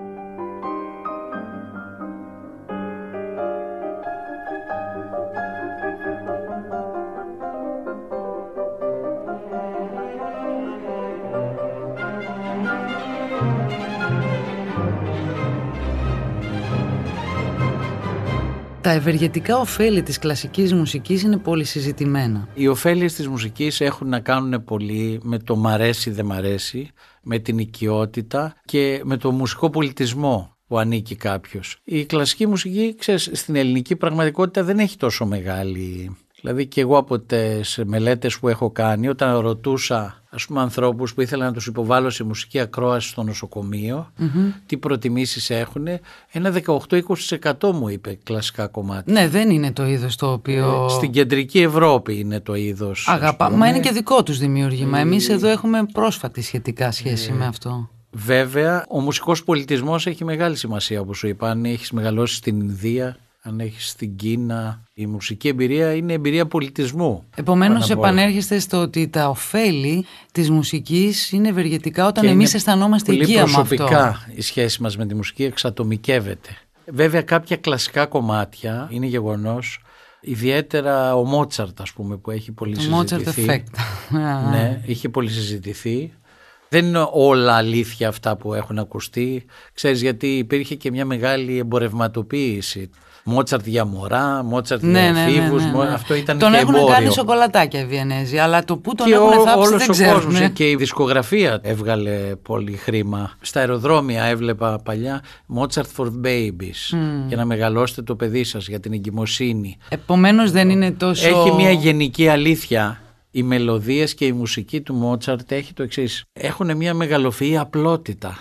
Τα ευεργετικά ωφέλη της κλασικής μουσικής είναι πολύ συζητημένα. Οι ωφέλειες της μουσικής έχουν να κάνουν πολύ με το μ' αρέσει δεν μ' αρέσει, με την οικειότητα και με το μουσικό πολιτισμό που ανήκει κάποιος. Η κλασική μουσική, ξέρεις, στην ελληνική πραγματικότητα δεν έχει τόσο μεγάλη... Δηλαδή και εγώ από τις μελέτες που έχω κάνει, όταν ρωτούσα ας πούμε ανθρώπους που ήθελα να τους υποβάλω σε μουσική ακρόαση στο νοσοκομείο, τι προτιμήσεις έχουν, ένα 18-20% μου είπε κλασικά κομμάτια. Ναι, δεν είναι το είδος το οποίο Στην κεντρική Ευρώπη είναι το είδος. ας αγαπά. πούμε. Μα είναι και δικό τους δημιούργημα. Εμείς εδώ έχουμε πρόσφατη σχετικά σχέση με αυτό. Βέβαια, ο μουσικός πολιτισμός έχει μεγάλη σημασία όπως σου είπα. Αν έχεις μεγαλώσει στην Ινδία, αν έχεις στην Κίνα, η μουσική εμπειρία είναι εμπειρία πολιτισμού. Επομένως Πάνω απ' όλα. επανέρχεστε στο ότι τα ωφέλη της μουσικής είναι ευεργετικά όταν Και εμείς είναι αισθανόμαστε πολύ οικία με αυτό. προσωπικά η σχέση μας με τη μουσική εξατομικεύεται. Βέβαια κάποια κλασικά κομμάτια είναι γεγονός, ιδιαίτερα ο Μότσαρτ ας πούμε που έχει πολύ Το Mozart συζητηθεί. effect. Ναι, είχε πολύ συζητηθεί. Δεν είναι όλα αλήθεια αυτά που έχουν ακουστεί. Ξέρεις γιατί υπήρχε και μια μεγάλη εμπορευματοποίηση. Μότσαρτ για μωρά, Μότσαρτ Ναι, για ναι, ναι, εφήβους, ναι, μο- ναι. αυτό ήταν Τον και έχουν εμπόριο. κάνει σοκολατάκια οι Βιενέζοι, αλλά το που τον και έχουν ο, θάψει όλος δεν ο ξέρουν. κόσμος και η δισκογραφία έβγαλε πολύ χρήμα. Στα αεροδρόμια έβλεπα παλιά Mozart for Babies για να μεγαλώσετε το παιδί σας για την εγκυμοσύνη. Επομένως δεν είναι τόσο... Έχει μια γενική αλήθεια. Οι μελωδίες και η μουσική του Μότσαρτ έχει το εξής. Έχουν μια μεγαλοφυή απλότητα.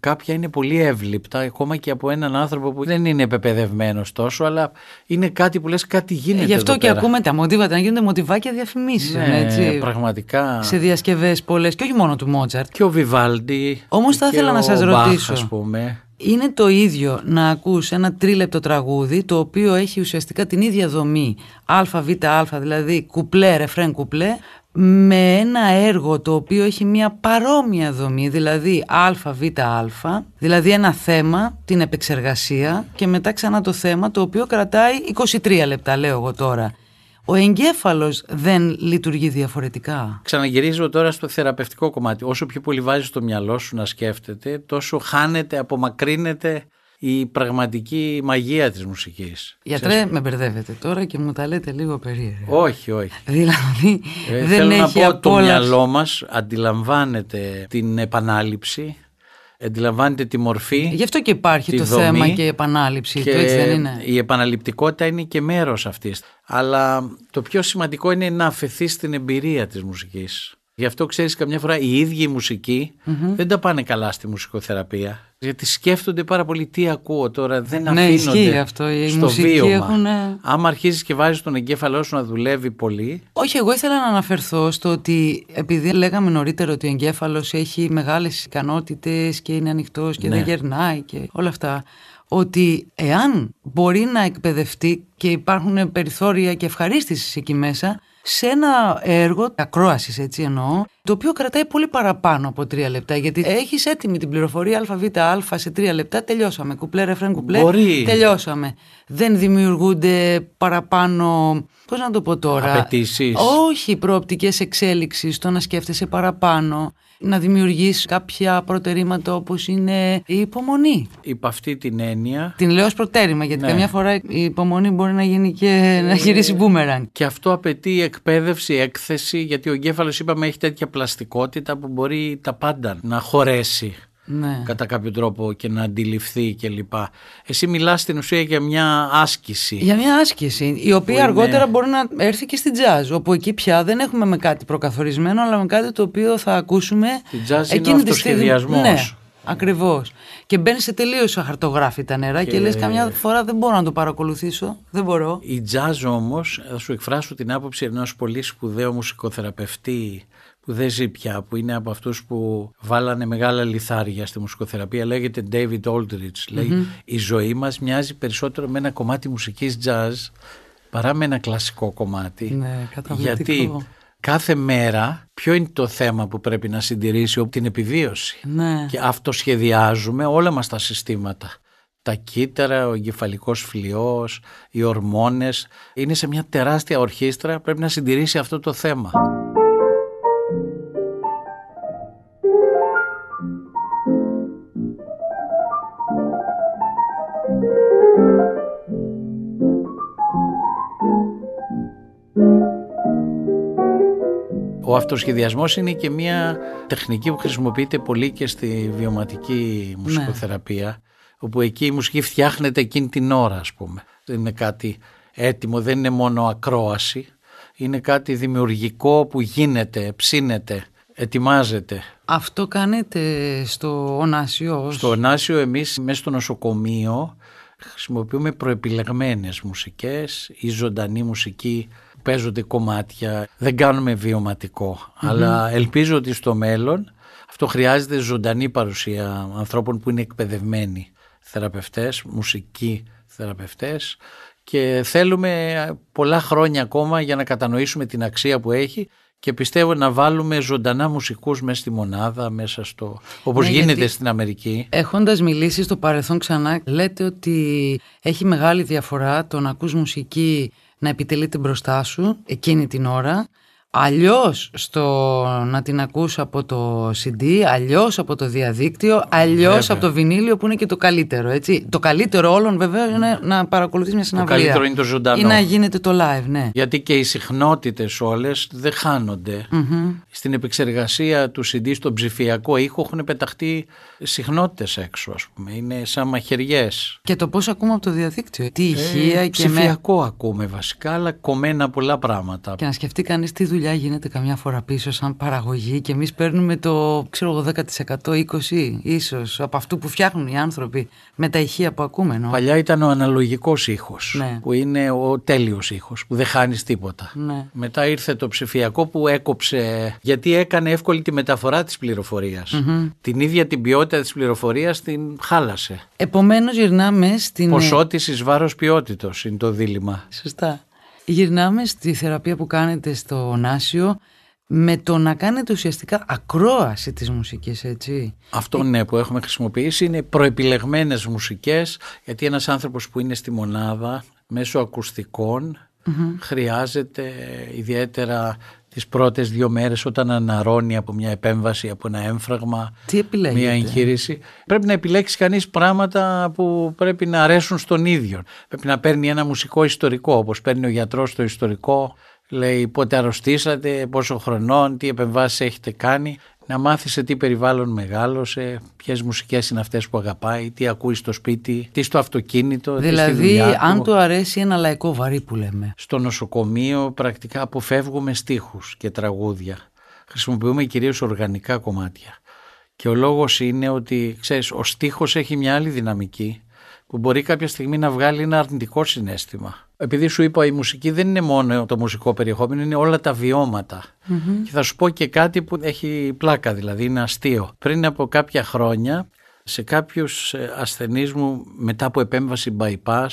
Κάποια είναι πολύ εύληπτα, ακόμα και από έναν άνθρωπο που δεν είναι επεπαιδευμένος τόσο, αλλά είναι κάτι που λες κάτι γίνεται Γι' αυτό εδώ και πέρα. ακούμε τα μοτίβα, να γίνονται μοτιβάκια διαφημίσεων, Ναι, έτσι. πραγματικά. Σε διασκευές πολλές και όχι μόνο του Μότσαρτ. Και ο Βιβάλντι. Όμως θα και ήθελα να ο σας Μπαχ, ρωτήσω. ας πούμε. Είναι το ίδιο να ακούς ένα τρίλεπτο τραγούδι το οποίο έχει ουσιαστικά την ίδια δομή αβ, α, δηλαδή κουπλέ, ρεφρέν κουπλέ με ένα έργο το οποίο έχει μια παρόμοια δομή, δηλαδή αβ, α, δηλαδή ένα θέμα, την επεξεργασία και μετά ξανά το θέμα το οποίο κρατάει 23 λεπτά λέω εγώ τώρα ο εγκέφαλος δεν λειτουργεί διαφορετικά. Ξαναγυρίζω τώρα στο θεραπευτικό κομμάτι. Όσο πιο πολύ βάζεις το μυαλό σου να σκέφτεται, τόσο χάνεται, απομακρύνεται η πραγματική μαγεία της μουσικής. Γιατρέ, με μπερδεύετε τώρα και μου τα λέτε λίγο περίεργα. Όχι, όχι. Δηλαδή, ε, δεν θέλω έχει να πω, το απόλαυση. μυαλό μας αντιλαμβάνεται την επανάληψη, αντιλαμβάνεται τη μορφή Γι' αυτό και υπάρχει τη το δομή θέμα και η επανάληψη. και το έτσι δεν είναι; η επαναληπτικότητα είναι και μέρος αυτής. Αλλά το πιο σημαντικό είναι να αφαιθεί στην εμπειρία της μουσικής. Γι' αυτό ξέρεις καμιά φορά οι ίδιοι οι μουσικοι δεν τα πάνε καλά στη μουσικοθεραπεία. Γιατί σκέφτονται πάρα πολύ τι ακούω τώρα, δεν Ναι, αφήνονται ισχύει αυτό. Οι στο μουσικοί βίωμα. έχουν- Άμα αρχίζεις και βάζεις τον εγκέφαλό σου να δουλεύει πολύ, Όχι, εγώ ήθελα να αναφερθώ στο ότι επειδή λέγαμε νωρίτερα ότι ο εγκέφαλος έχει μεγάλες ικανότητες και είναι ανοιχτός και Ναι. δεν γερνάει και όλα αυτά, ότι εάν μπορεί να εκπαιδευτεί και υπάρχουν περιθώρια και ευχαρίστησης εκεί μέσα, σε ένα έργο ακρόασης έτσι εννοώ, το οποίο κρατάει πολύ παραπάνω από τρία λεπτά. Γιατί έχεις έτοιμη την πληροφορία ΑΒΑ σε τρία λεπτά, τελειώσαμε. Κουπλέ, ρεφρέν, κουπλέ. Μπορεί. Τελειώσαμε. Δεν δημιουργούνται παραπάνω. Πώς να το πω τώρα. Απαιτήσεις. Όχι, προοπτικές εξέλιξης, το να σκέφτεσαι παραπάνω, να δημιουργείς κάποια προτερήματα όπως είναι η υπομονή; υπ' αυτή την έννοια, Την λέω ως προτέρημα, γιατί Ναι. καμιά φορά η υπομονή μπορεί να γίνει και να γυρίσει μπούμεραν. Και αυτό απαιτεί εκπαίδευση, έκθεση, γιατί ο εγκέφαλος είπαμε έχει τέτοια πλαστικότητα που μπορεί τα πάντα να χωρέσει Ναι. κατά κάποιο τρόπο και να αντιληφθεί κλπ. Εσύ μιλάς στην ουσία για μια άσκηση. Για μια άσκηση, η οποία είναι- αργότερα μπορεί να έρθει και στην jazz, όπου εκεί πια δεν έχουμε με κάτι προκαθορισμένο, αλλά με κάτι το οποίο θα ακούσουμε Τη jazz είναι εκείνη ο τη στιγμή. αυτοσχεδιασμός. Ναι, ακριβώς. Και μπαίνει σε τελείως αχαρτογράφητα νερά και... Και- λες καμιά φορά δεν μπορώ να το παρακολουθήσω, δεν μπορώ. Η jazz όμως, θα σου εκφράσω την άποψη ενός πολύ σπουδαίου μουσικοθεραπευτή που δεν ζει πια, που είναι από αυτούς που βάλανε μεγάλα λιθάρια στη μουσικοθεραπεία, λέγεται David Aldrich. Λέει, η ζωή μας μοιάζει περισσότερο με ένα κομμάτι μουσικής jazz παρά με ένα κλασικό κομμάτι. Ναι, καταπληκτικό. Γιατί κάθε μέρα ποιο είναι το θέμα που πρέπει να συντηρήσει την επιβίωση; Ναι. Και αυτοσχεδιάζουμε όλα μας τα συστήματα. Τα κύτταρα, ο εγκεφαλικός φλοιός, οι ορμόνες. Είναι σε μια τεράστια ορχήστρα, πρέπει να συντηρήσει αυτό το θέμα. Ο αυτοσχεδιασμός είναι και μια τεχνική που χρησιμοποιείται πολύ και στη βιωματική μουσικοθεραπεία όπου εκεί η μουσική φτιάχνεται εκείνη την ώρα ας πούμε. Δεν είναι κάτι έτοιμο, δεν είναι μόνο ακρόαση. Είναι κάτι δημιουργικό που γίνεται, ψήνεται, ετοιμάζεται. Αυτό κάνετε στο Ωνάσιο ως... Στο Ωνάσιο εμείς μέσα στο νοσοκομείο χρησιμοποιούμε προεπιλεγμένες μουσικές ή ζωντανή μουσική παίζονται κομμάτια, δεν κάνουμε αλλά ελπίζω ότι στο μέλλον αυτό χρειάζεται ζωντανή παρουσία ανθρώπων που είναι εκπαιδευμένοι θεραπευτές, μουσικοί θεραπευτές και θέλουμε πολλά χρόνια ακόμα για να κατανοήσουμε την αξία που έχει και πιστεύω να βάλουμε ζωντανά μουσικούς μέσα στη μονάδα, μέσα στο... όπως Ναι, γίνεται γιατί- στην Αμερική. Έχοντας μιλήσει στο παρελθόν ξανά, λέτε ότι έχει μεγάλη διαφορά το να ακούς μουσική να επιτελείται μπροστά σου εκείνη την ώρα, αλλιώς στο να την ακούς από το CD, αλλιώς από το διαδίκτυο, αλλιώς Βέβαια. από το βινίλιο που είναι και το καλύτερο. Έτσι. Το καλύτερο όλων βέβαια είναι να παρακολουθείς μια συναυλία. καλύτερο είναι το ζωντανό. Ή να γίνεται το live, ναι. Γιατί και οι συχνότητες όλες δεν χανονται Στην επεξεργασία του CD στον ψηφιακό ήχο έχουν πεταχτεί συχνότητες έξω ας πούμε. Είναι σαν μαχαιριές. Και το πώς ακούμε από το διαδίκτυο. Τι ηχεία Ε, και με... ψηφιακό ακούμε βασικά αλλά κομμένα πολλά πράγματα. Και να σκεφτεί κανείς τι δουλειά δουλειά γίνεται καμιά φορά πίσω σαν παραγωγή και εμείς παίρνουμε το ξέρω εγώ 10% 20% ίσως από αυτού που φτιάχνουν οι άνθρωποι με τα ηχεία που ακούμε. Νο. Παλιά ήταν ο αναλογικός ήχος ναι. που είναι ο τέλειος ήχος που δεν χάνεις τίποτα. Ναι. Μετά ήρθε το ψηφιακό που έκοψε γιατί έκανε εύκολη τη μεταφορά της πληροφορίας. Την ίδια την ποιότητα της πληροφορίας την χάλασε. Επομένως γυρνάμε στην... Ποσότησης βάρος ποιότητος είναι το δίλημα. Σωστά. Γυρνάμε στη θεραπεία που κάνετε στο Νάσιο με το να κάνετε ουσιαστικά ακρόαση της μουσικής, έτσι. Αυτό ναι που έχουμε χρησιμοποιήσει είναι προεπιλεγμένες μουσικές γιατί ένας άνθρωπος που είναι στη μονάδα μέσω ακουστικών χρειάζεται ιδιαίτερα τις πρώτες δύο μέρες όταν αναρώνει από μια επέμβαση, από ένα έμφραγμα, Τι μια εγχείρηση. Πρέπει να επιλέξει κανείς πράγματα που πρέπει να αρέσουν στον ίδιο. Πρέπει να παίρνει ένα μουσικό ιστορικό όπως παίρνει ο γιατρός το ιστορικό λέει πότε αρρωστήσατε, πόσο χρονών, τι επεμβάσεις έχετε κάνει να μάθεις σε τι περιβάλλον μεγάλωσε, ποιες μουσικές είναι αυτές που αγαπάει, τι ακούεις στο σπίτι, τι στο αυτοκίνητο. Δηλαδή, τι στη αν του αρέσει ένα λαϊκό βαρύ που λέμε. Στο νοσοκομείο πρακτικά αποφεύγουμε στίχους και τραγούδια. Χρησιμοποιούμε κυρίως οργανικά κομμάτια. Και ο λόγος είναι ότι, ξέρεις, ο στίχος έχει μια άλλη δυναμική που μπορεί κάποια στιγμή να βγάλει ένα αρνητικό συνέστημα. Επειδή σου είπα η μουσική δεν είναι μόνο το μουσικό περιεχόμενο, είναι όλα τα βιωματα Και θα σου πω και κάτι που έχει πλάκα, δηλαδή είναι αστείο. Πριν από κάποια χρόνια, σε κάποιους ε, ασθενείς μου μετά από επέμβαση bypass,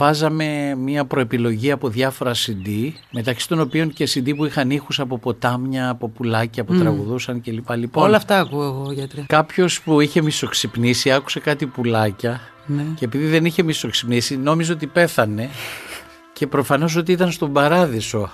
βάζαμε μια προεπιλογή από διάφορα CD, μεταξύ των οποίων και CD που είχαν ήχους από ποτάμια, από πουλάκια που mm. τραγουδούσαν κλπ. Λοιπόν, Όλα αυτά ακούω εγώ, γιατρέ. Κάποιος που είχε μισοξυπνήσει άκουσε κάτι πουλάκια ναι. και επειδή δεν είχε μισοξυπνήσει νόμιζε ότι πέθανε και προφανώς ότι ήταν στον παράδεισο.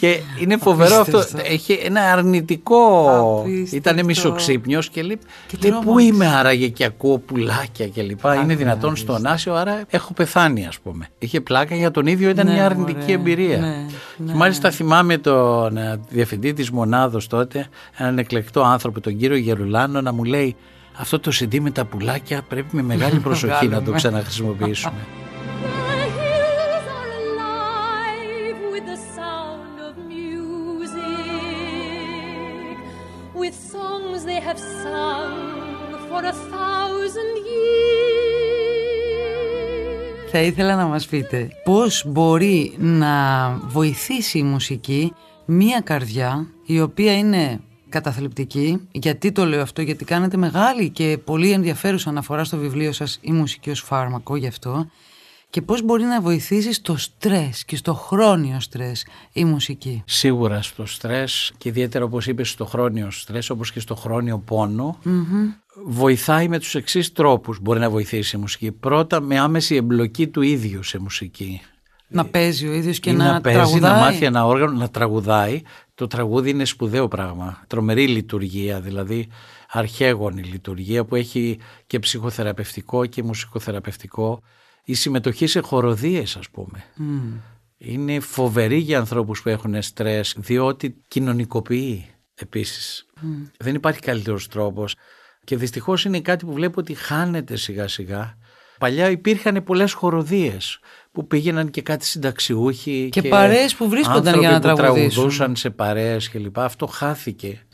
Και είναι φοβερό αυτό. Έχει ένα αρνητικό. Ήταν μισοξύπνιος και λέει: και Πού είμαι άραγε και ακούω πουλάκια κλπ. Είναι δυνατόν στον Άσιο, άρα έχω πεθάνει, ας πούμε. Είχε πλάκα για τον ίδιο, ήταν ναι, μια αρνητική εμπειρία. Ναι, και μάλιστα θυμάμαι τον ε, διευθυντή της μονάδος τότε, έναν εκλεκτό άνθρωπο, τον κύριο Γερουλάνο, να μου λέει: Αυτό το CD με τα πουλάκια πρέπει με μεγάλη προσοχή να το ξαναχρησιμοποιήσουμε. Θα ήθελα να μας πείτε πώς μπορεί να βοηθήσει η μουσική μία καρδιά η οποία είναι καταθλιπτική; Γιατί το λέω αυτό, γιατί κάνετε μεγάλη και πολύ ενδιαφέρουσα αναφορά στο βιβλίο σας «Η μουσική ως φάρμακο» γι' αυτό και πώς μπορεί να βοηθήσεις στο στρες και στο χρόνιο στρες η μουσική; Σίγουρα στο στρες και ιδιαίτερα όπως είπες στο χρόνιο στρες όπως και στο χρόνιο βοηθάει με τους εξής τρόπους μπορεί να βοηθήσει η μουσική. Πρώτα με άμεση εμπλοκή του ίδιου σε μουσική. Να παίζει ο ίδιος και Ή να, να παίζει, τραγουδάει. να μάθει ένα όργανο, να τραγουδάει. Το τραγούδι είναι σπουδαίο πράγμα. Τρομερή λειτουργία, δηλαδή αρχαίγονη λειτουργία που έχει και ψυχοθεραπευτικό και μουσικοθεραπευτικό. Η συμμετοχή σε χοροδίες ας πούμε. Είναι φοβερή για ανθρώπους που έχουν στρες διότι κοινωνικοποιεί επίσης. Δεν υπάρχει καλύτερος τρόπος. Και δυστυχώς είναι κάτι που βλέπω ότι χάνεται σιγά σιγά. Παλιά υπήρχαν πολλές χοροδίες που πήγαιναν και κάτι συνταξιούχοι και, και παρέες που βρίσκονταν για να που τραγουδήσουν. τραγουδούσαν σε παρέες κλπ. Αυτό χάθηκε.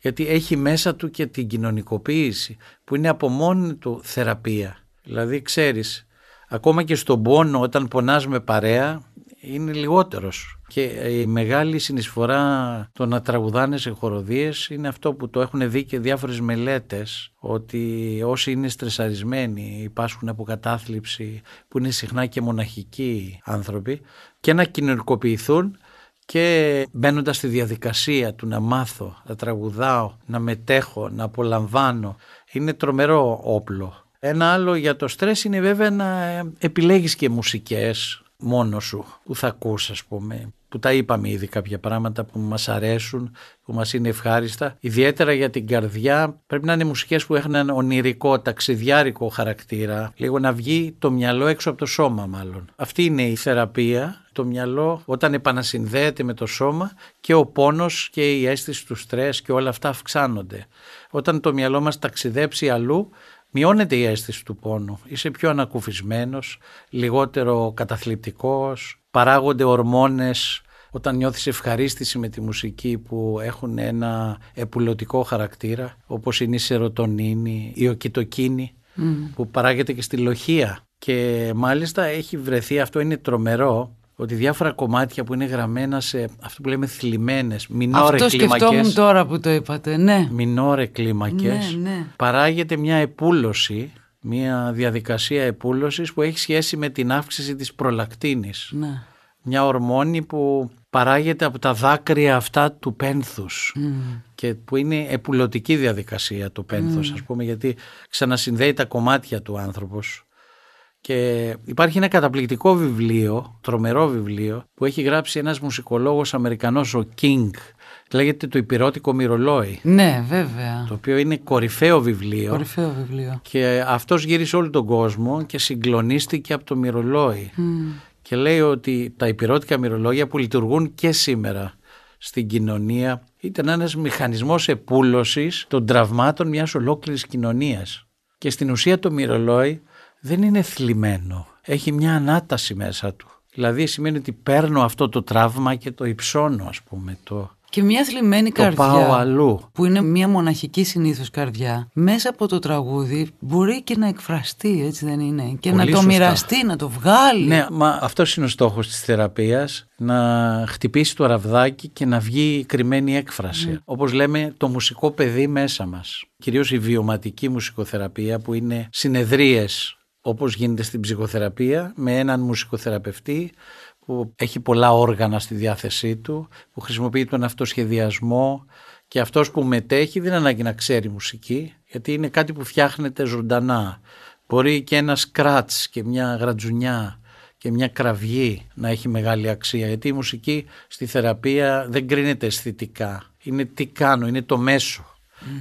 Γιατί έχει μέσα του και την κοινωνικοποίηση που είναι από μόνη του θεραπεία. Δηλαδή ξέρεις, ακόμα και στον πόνο όταν πονάς με παρέα είναι λιγότερος. Και η μεγάλη συνεισφορά το να τραγουδάνε σε χοροδίες είναι αυτό που το έχουν δει και διάφορες μελέτες ότι όσοι είναι στρεσαρισμένοι, υπάσχουν από κατάθλιψη που είναι συχνά και μοναχικοί άνθρωποι και να κοινωνικοποιηθούν και μπαίνοντας στη διαδικασία του να μάθω, να τραγουδάω, να μετέχω, να απολαμβάνω είναι τρομερό όπλο. Ένα άλλο για το στρες είναι βέβαια να επιλέγεις και μουσικές μόνος σου που θα ακούς ας πούμε που τα είπαμε ήδη κάποια πράγματα που μας αρέσουν, που μας είναι ευχάριστα. Ιδιαίτερα για την καρδιά πρέπει να είναι μουσικές που έχουν ένα ονειρικό, ταξιδιάρικο χαρακτήρα. Λίγο να βγει το μυαλό έξω από το σώμα μάλλον. Αυτή είναι η θεραπεία. Το μυαλό όταν επανασυνδέεται με το σώμα και ο πόνος και η αίσθηση του στρες και όλα αυτά αυξάνονται. Όταν το μυαλό μας ταξιδέψει αλλού μειώνεται η αίσθηση του πόνου. Είσαι πιο ανακουφισμένος, λιγότερο καταθλιπτικός, παράγονται ορμόνες. Όταν νιώθεις ευχαρίστηση με τη μουσική που έχουν ένα επουλωτικό χαρακτήρα όπως είναι η σερωτονίνη, η οκιτοκίνη που παράγεται και στη λοχεία. Και μάλιστα έχει βρεθεί, αυτό είναι τρομερό ότι διάφορα κομμάτια που είναι γραμμένα σε αυτό που λέμε θλιμμένες, μινόρε αυτό κλίμακες. Αυτό σκεφτόμουν τώρα που το είπατε, ναι. Μινόρε κλίμακες. Ναι, ναι. Παράγεται μια επούλωση, μια διαδικασία επούλωσης που έχει σχέση με την αύξηση της προλακτίνης. Ναι. Μια ορμόνη που παράγεται από τα δάκρυα αυτά του πένθους και που είναι επουλωτική διαδικασία του πένθους ας πούμε γιατί ξανασυνδέει τα κομμάτια του άνθρωπος. Και υπάρχει ένα καταπληκτικό βιβλίο, τρομερό βιβλίο, που έχει γράψει ένας μουσικολόγος Αμερικανός, ο King. Λέγεται το υπηρώτικο μυρολόι. Ναι, βέβαια. Το οποίο είναι κορυφαίο βιβλίο. Κορυφαίο βιβλίο. Και αυτός γύρισε όλο τον κόσμο και συγκλονίστηκε από το μυρολόι. Και λέει ότι τα υπηρώτικα μυρολόγια που λειτουργούν και σήμερα στην κοινωνία ήταν ένας μηχανισμός επούλωσης των τραυμάτων μιας ολόκληρης κοινωνίας. Και στην ουσία το μυρολόι δεν είναι θλιμμένο. Έχει μια ανάταση μέσα του. Δηλαδή σημαίνει ότι παίρνω αυτό το τραύμα και το υψώνω ας πούμε. Το, Και μια θλιμμένη το καρδιά πάω αλλού. που είναι μια μοναχική συνήθως καρδιά μέσα από το τραγούδι μπορεί και να εκφραστεί έτσι δεν είναι; Και Πολύ να το σωστά. μοιραστεί, να το βγάλει. Ναι, μα αυτός είναι ο στόχος της θεραπείας, να χτυπήσει το ραβδάκι και να βγει η κρυμμένη έκφραση. Όπως λέμε το μουσικό παιδί μέσα μας. Κυρίως η βιωματική μουσικοθεραπεία που είναι συνεδρίες όπως γίνεται στην ψυχοθεραπεία με έναν μουσικοθεραπευτή που έχει πολλά όργανα στη διάθεσή του, που χρησιμοποιεί τον αυτοσχεδιασμό και αυτός που μετέχει δεν είναι ανάγκη να ξέρει μουσική γιατί είναι κάτι που φτιάχνεται ζωντανά. Μπορεί και ένα σκράτς και μια γρατζουνιά και μια κραυγή να έχει μεγάλη αξία γιατί η μουσική στη θεραπεία δεν κρίνεται αισθητικά. Είναι τι κάνω, είναι το μέσο.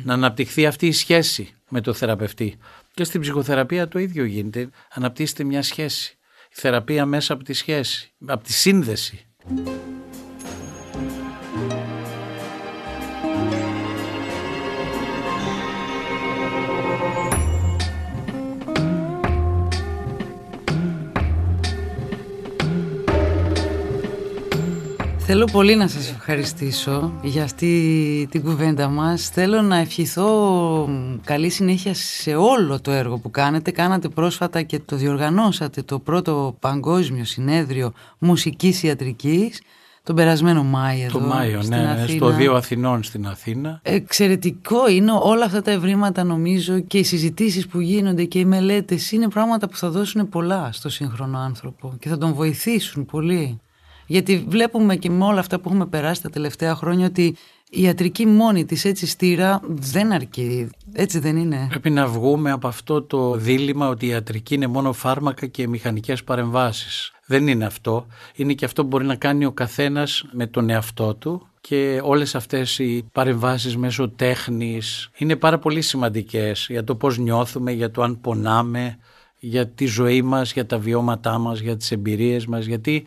Να αναπτυχθεί αυτή η σχέση με το θεραπευτή. Και στην ψυχοθεραπεία το ίδιο γίνεται. Αναπτύσσεται μια σχέση. Η θεραπεία μέσα από τη σχέση, από τη σύνδεση. Θέλω πολύ να σας ευχαριστήσω για αυτή την κουβέντα μας. Θέλω να ευχηθώ καλή συνέχεια σε όλο το έργο που κάνετε. Κάνατε πρόσφατα και το διοργανώσατε το πρώτο παγκόσμιο συνέδριο μουσικής ιατρικής τον περασμένο Μάιο εδώ Το Μάιο, στην ναι, ναι, Αθήνα. στο Δίο Αθηνών στην Αθήνα. Εξαιρετικό είναι όλα αυτά τα ευρήματα νομίζω και οι συζητήσεις που γίνονται και οι μελέτες είναι πράγματα που θα δώσουν πολλά στο σύγχρονο άνθρωπο και θα τον βοηθήσουν πολύ. Γιατί βλέπουμε και με όλα αυτά που έχουμε περάσει τα τελευταία χρόνια ότι η ιατρική μόνη της έτσι στήρα δεν αρκεί. Έτσι δεν είναι. Πρέπει να βγούμε από αυτό το δίλημα ότι η ιατρική είναι μόνο φάρμακα και μηχανικές παρεμβάσεις. Δεν είναι αυτό. Είναι και αυτό που μπορεί να κάνει ο καθένας με τον εαυτό του και όλες αυτές οι παρεμβάσεις μέσω τέχνης είναι πάρα πολύ σημαντικές για το πώς νιώθουμε, για το αν πονάμε, για τη ζωή μας, για τα βιώματά μας, για τις εμπειρίες μας, γιατί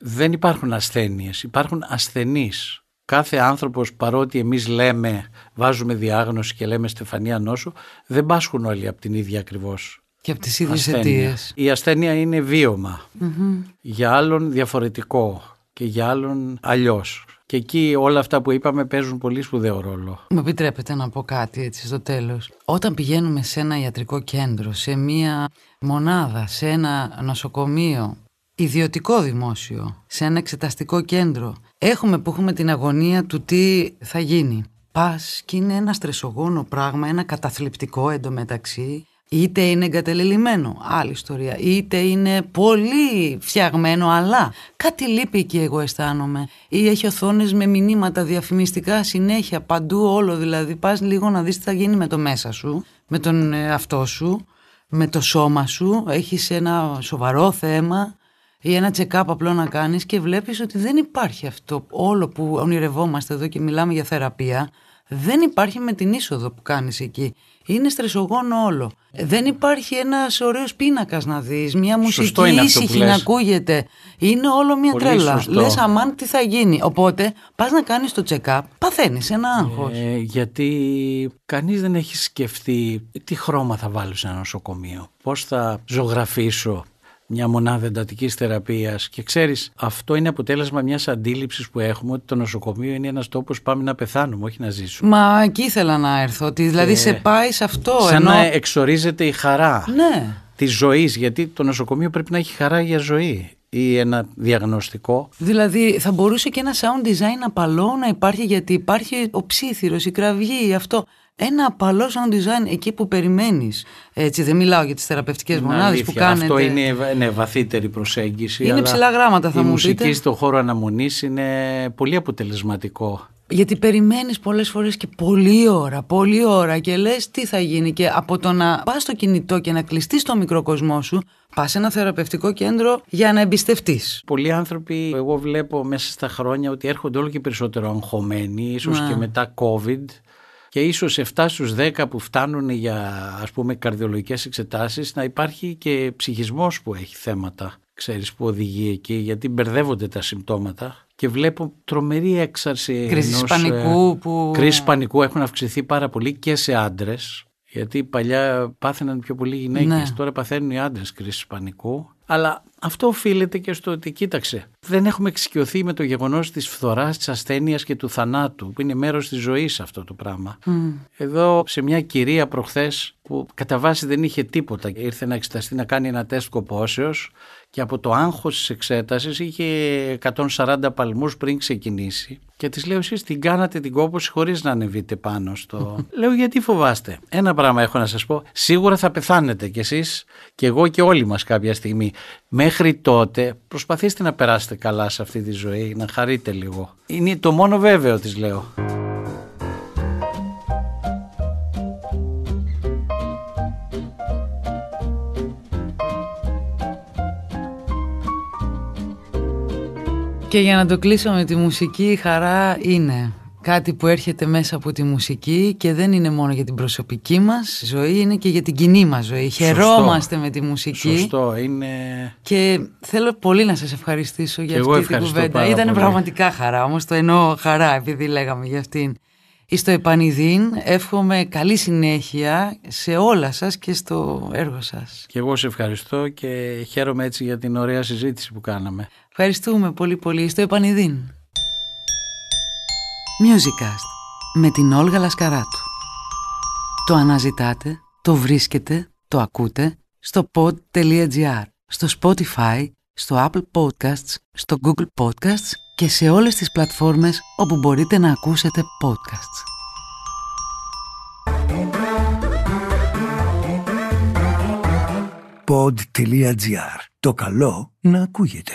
δεν υπάρχουν ασθένειες, υπάρχουν ασθενείς. Κάθε άνθρωπος παρότι εμείς λέμε, βάζουμε διάγνωση και λέμε στεφανία νόσου, δεν πάσχουν όλοι από την ίδια ακριβώς Και από τις ίδιες ασθένεια. αιτίες. Η ασθένεια είναι βίωμα. Για άλλον διαφορετικό και για άλλον αλλιώς. Και εκεί όλα αυτά που είπαμε παίζουν πολύ σπουδαίο ρόλο. Μου επιτρέπετε να πω κάτι έτσι στο τέλος. Όταν πηγαίνουμε σε ένα ιατρικό κέντρο, σε μία μονάδα, σε ένα νοσοκομείο, ιδιωτικό δημόσιο, σε ένα εξεταστικό κέντρο, έχουμε που έχουμε την αγωνία του τι θα γίνει. Πας και είναι ένα στρεσογόνο πράγμα, ένα καταθλιπτικό εντωμεταξύ, είτε είναι εγκατελελειμμένο, άλλη ιστορία, είτε είναι πολύ φτιαγμένο, αλλά κάτι λείπει εκεί εγώ αισθάνομαι. Ή έχει οθόνες με μηνύματα διαφημιστικά συνέχεια, παντού όλο δηλαδή. Πας λίγο να δεις τι θα γίνει με το μέσα σου, με τον εαυτό σου, με το σώμα σου, έχεις ένα σοβαρό θέμα ή ένα check-up απλό να κάνεις και βλέπεις ότι δεν υπάρχει αυτό όλο που ονειρευόμαστε εδώ και μιλάμε για θεραπεία δεν υπάρχει με την είσοδο που κάνεις εκεί. Είναι στρεσογόνο όλο. Δεν υπάρχει ένας ωραίος πίνακας να δεις, μια μουσική Σωστό είναι αυτό που ήσυχη λες. να ακούγεται. Είναι όλο μια Πολύ τρέλα. σωστό. Λες αμάν τι θα γίνει. Οπότε πας να κάνεις το check-up, παθαίνεις ένα άγχος. Ε, γιατί κανείς δεν έχει σκεφτεί τι χρώμα θα βάλω σε ένα νοσοκομείο, πώς θα ζωγραφίσω μια μονάδα εντατικής θεραπείας και ξέρεις αυτό είναι αποτέλεσμα μιας αντίληψης που έχουμε ότι το νοσοκομείο είναι ένας τόπος πάμε να πεθάνουμε όχι να ζήσουμε. Μα εκεί ήθελα να έρθω, ότι δηλαδή σε πάει σε αυτό. Σαν να εξορίζεται η χαρά ναι. της ζωής γιατί το νοσοκομείο πρέπει να έχει χαρά για ζωή ή ένα διαγνωστικό. Δηλαδή θα μπορούσε και ένα sound design απαλό να υπάρχει γιατί υπάρχει ο ψήθυρος, η κραυγή, αυτό ένα απαλό sound design εκεί που περιμένεις. Έτσι, δεν μιλάω για τις θεραπευτικές μονάδες που κάνετε. Αυτό είναι ναι, βαθύτερη προσέγγιση. Είναι ψηλά γράμματα, θα η μου πείτε. Η μουσική στον χώρο αναμονής είναι πολύ αποτελεσματικό. Γιατί περιμένεις πολλές φορές και πολλή ώρα, πολλή ώρα και λες τι θα γίνει. Και από το να πας στο κινητό και να κλειστείς στο μικροκοσμό σου, πας σε ένα θεραπευτικό κέντρο για να εμπιστευτείς. Πολλοί άνθρωποι, εγώ βλέπω μέσα στα χρόνια ότι έρχονται όλο και περισσότερο αγχωμένοι, ίσως Ναι. και μετά COVID και ίσως 7 στους 10 που φτάνουν για ας πούμε καρδιολογικές εξετάσεις να υπάρχει και ψυχισμός που έχει θέματα ξέρεις που οδηγεί εκεί γιατί μπερδεύονται τα συμπτώματα. Και βλέπω τρομερή έξαρση Κρίση ενός, πανικού ε, που- Κρίσεις πανικού έχουν αυξηθεί πάρα πολύ και σε άντρες γιατί παλιά πάθαιναν πιο πολλοί γυναίκες Ναι. τώρα παθαίνουν οι άντρες κρίση πανικού αλλά αυτό οφείλεται και στο ότι κοίταξε δεν έχουμε εξοικειωθεί με το γεγονός της φθοράς, της ασθένειας και του θανάτου που είναι μέρος της ζωής αυτό το πράγμα. Εδώ σε μια κυρία προχθές που κατά βάση δεν είχε τίποτα και ήρθε να εξεταστεί να κάνει ένα τεστ κοπόσεως και από το άγχος της εξέτασης είχε 140 παλμούς πριν ξεκινήσει και της λέω εσείς την κάνατε την κόπωση χωρίς να ανεβείτε πάνω στο... λέω γιατί φοβάστε; Ένα πράγμα έχω να σας πω. Σίγουρα θα πεθάνετε κι εσείς και εγώ και όλοι μας κάποια στιγμή. Μέχρι τότε προσπαθήστε να περάσετε καλά σε αυτή τη ζωή, να χαρείτε λίγο. Είναι το μόνο βέβαιο της λέω. Και για να το κλείσω με τη μουσική, η χαρά είναι κάτι που έρχεται μέσα από τη μουσική και δεν είναι μόνο για την προσωπική μας ζωή, είναι και για την κοινή μας ζωή. Χαιρόμαστε με τη μουσική. Σωστό, είναι... Και θέλω πολύ να σας ευχαριστήσω για Και εγώ αυτή την ευχαριστώ κουβέντα. πάρα Ήταν πολύ. πραγματικά χαρά, όμως το εννοώ χαρά επειδή λέγαμε για αυτήν. Στο Επανειδήν εύχομαι καλή συνέχεια σε όλα σας και στο έργο σας. Και εγώ σε ευχαριστώ και χαίρομαι έτσι για την ωραία συζήτηση που κάναμε. Ευχαριστούμε πολύ πολύ. Στο Επανειδήν. Musicast με την Όλγα Λασκαράτου. Το αναζητάτε, το βρίσκετε, το ακούτε στο pod.gr, στο Spotify, στο Apple Podcasts, στο Google Podcasts και σε όλες τις πλατφόρμες όπου μπορείτε να ακούσετε podcasts. pod.gr. Το καλό να ακούγεται.